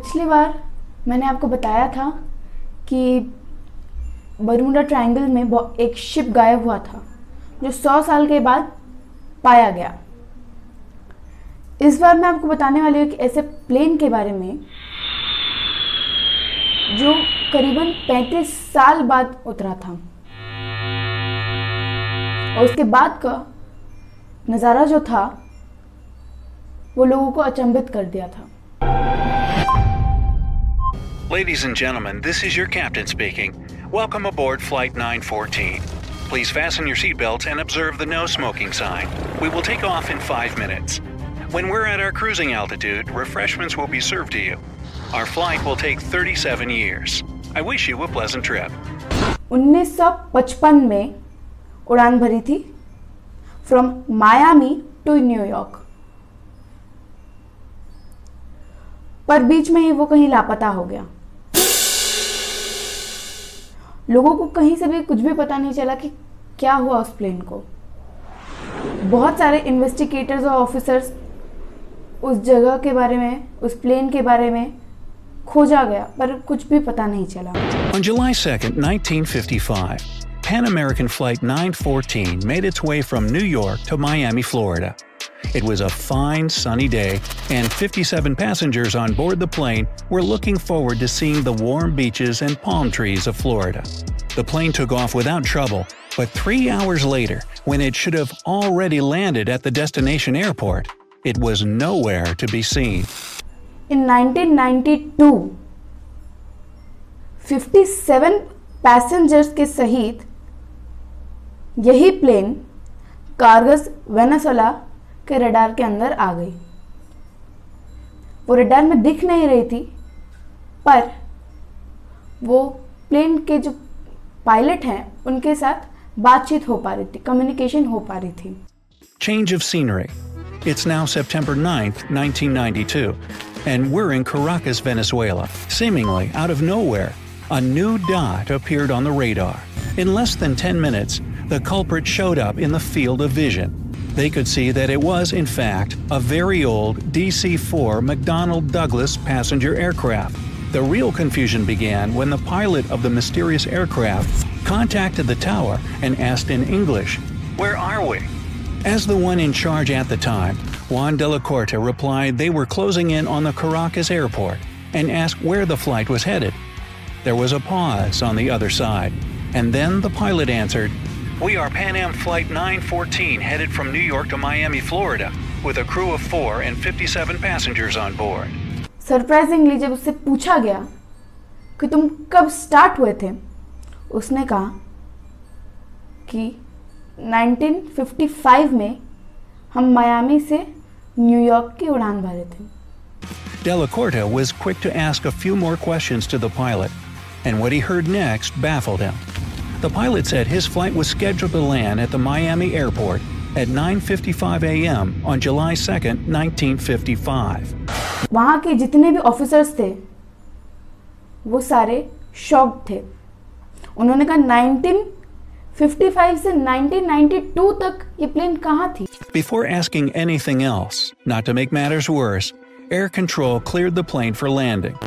पिछली बार मैंने आपको बताया था कि बरमुडा ट्रायंगल में एक शिप गायब हुआ था, जो सौ साल के बाद पाया गया। इस बार मैं आपको बताने वाली हूँ कि ऐसे प्लेन के बारे में, जो करीबन 35 साल बाद उतरा था। और उसके बाद का नज़ारा जो था, वो लोगों को अचंभित कर दिया था। Ladies and gentlemen, this is your captain speaking. Welcome aboard Flight 914. Please fasten your seatbelts and observe the no smoking sign. We will take off in five minutes. When we're at our cruising altitude, refreshments will be served to you. Our flight will take 37 years. I wish you a pleasant trip. 1955 में उड़ान भरी थी from Miami to New York पर बीच में ही वो कहीं लापता हो गया लोगों को कहीं से भी कुछ भी पता नहीं चला कि क्या हुआ उस प्लेन को बहुत सारे इन्वेस्टिगेटर्स और ऑफिसर्स उस जगह के बारे में उस प्लेन के बारे में खोजा गया पर कुछ भी पता नहीं चला On July 2nd, 1955, Pan American Flight 914 made its way from New York to Miami, Florida. It was a fine, sunny day, and 57 passengers on board the plane were looking forward to seeing the warm beaches and palm trees of Florida. The plane took off without trouble, but three hours later, when it should have already landed at the destination airport, it was nowhere to be seen. In 1992, 57 passengers के सहित यही plane कारगस Venezuela के radar के अंदर आ गई वो radar में दिख नहीं रही थी पर वो प्लेन के जो पायलट हैं उनके साथ बातचीत हो पा रही थी कम्युनिकेशन हो पा रही थी Change of scenery. It's now September 9th, 1992, and we're in Caracas, Venezuela. Seemingly out of nowhere, a new dot appeared on the radar. In less than 10 minutes, the culprit showed up in the field of vision. They could see that it was, in fact, a very old DC 4 McDonnell Douglas passenger aircraft. The real confusion began when the pilot of the mysterious aircraft contacted the tower and asked in English, Where are we? As the one in charge at the time, Juan de la Corte replied they were closing in on the Caracas airport and asked where the flight was headed. There was a pause on the other side, and then the pilot answered, we are Pan Am Flight 914 headed from New York to Miami, Florida, with a crew of four and 57 passengers on board. Surprisingly, जब उससे पूछा गया कि तुम कब start हुए थे उसने कहा कि 1955 में हम मायामी से न्यूयॉर्क की उड़ान भरे थे De la Corte was quick to ask a few more questions to the pilot, and what he heard next baffled him. The pilot said his flight was scheduled to land at the Miami airport at 9:55 a.m. on July 2nd, 1955. वहाँ के जितने भी officers थे वो सारे shock थे उन्होंने कहा 1955 से 1992 तक ये प्लेन कहाँ थी Before asking anything else, not to make matters worse, air control cleared the plane for landing.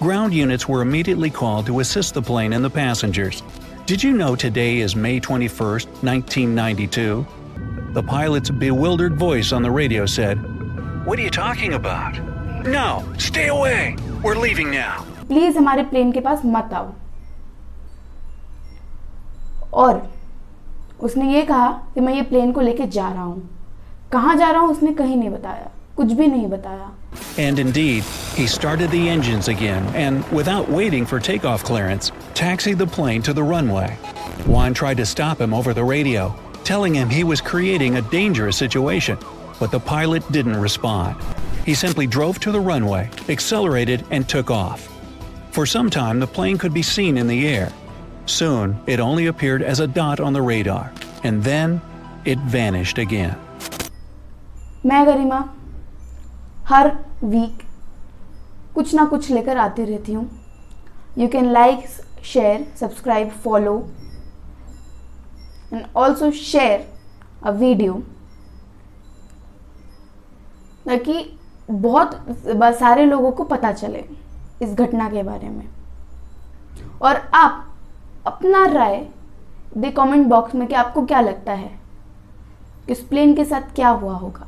Ground units were immediately called to assist the plane and the passengers. Did you know today is May 21st, 1992? The pilot's bewildered voice on the radio said, What are you talking about? No, stay away! We're leaving now. Please हमारे plane के पास मत आओ और उसने ये कहा कि मैं ये प्लेन को लेके जा रहा हूँ कहाँ जा रहा हूँ उसने कहीं नहीं बताया कुछ भी नहीं बताया And indeed, he started the engines again and, without waiting for takeoff clearance, taxied the plane to the runway. Juan tried to stop him over the radio, telling him he was creating a dangerous situation, but the pilot didn't respond. He simply drove to the runway, accelerated, and took off. For some time, the plane could be seen in the air. Soon, it only appeared as a dot on the radar, and then it vanished again. मैं गरिमा हर week कुछ ना कुछ लेकर आती रहती हूँ। You can like share subscribe follow and also share a video ताकि बहुत सारे लोगों को पता चले इस घटना के बारे में। और आप अपना राय दे कमेंट बॉक्स में कि आपको क्या लगता है, कि इस प्लेन के साथ क्या हुआ होगा।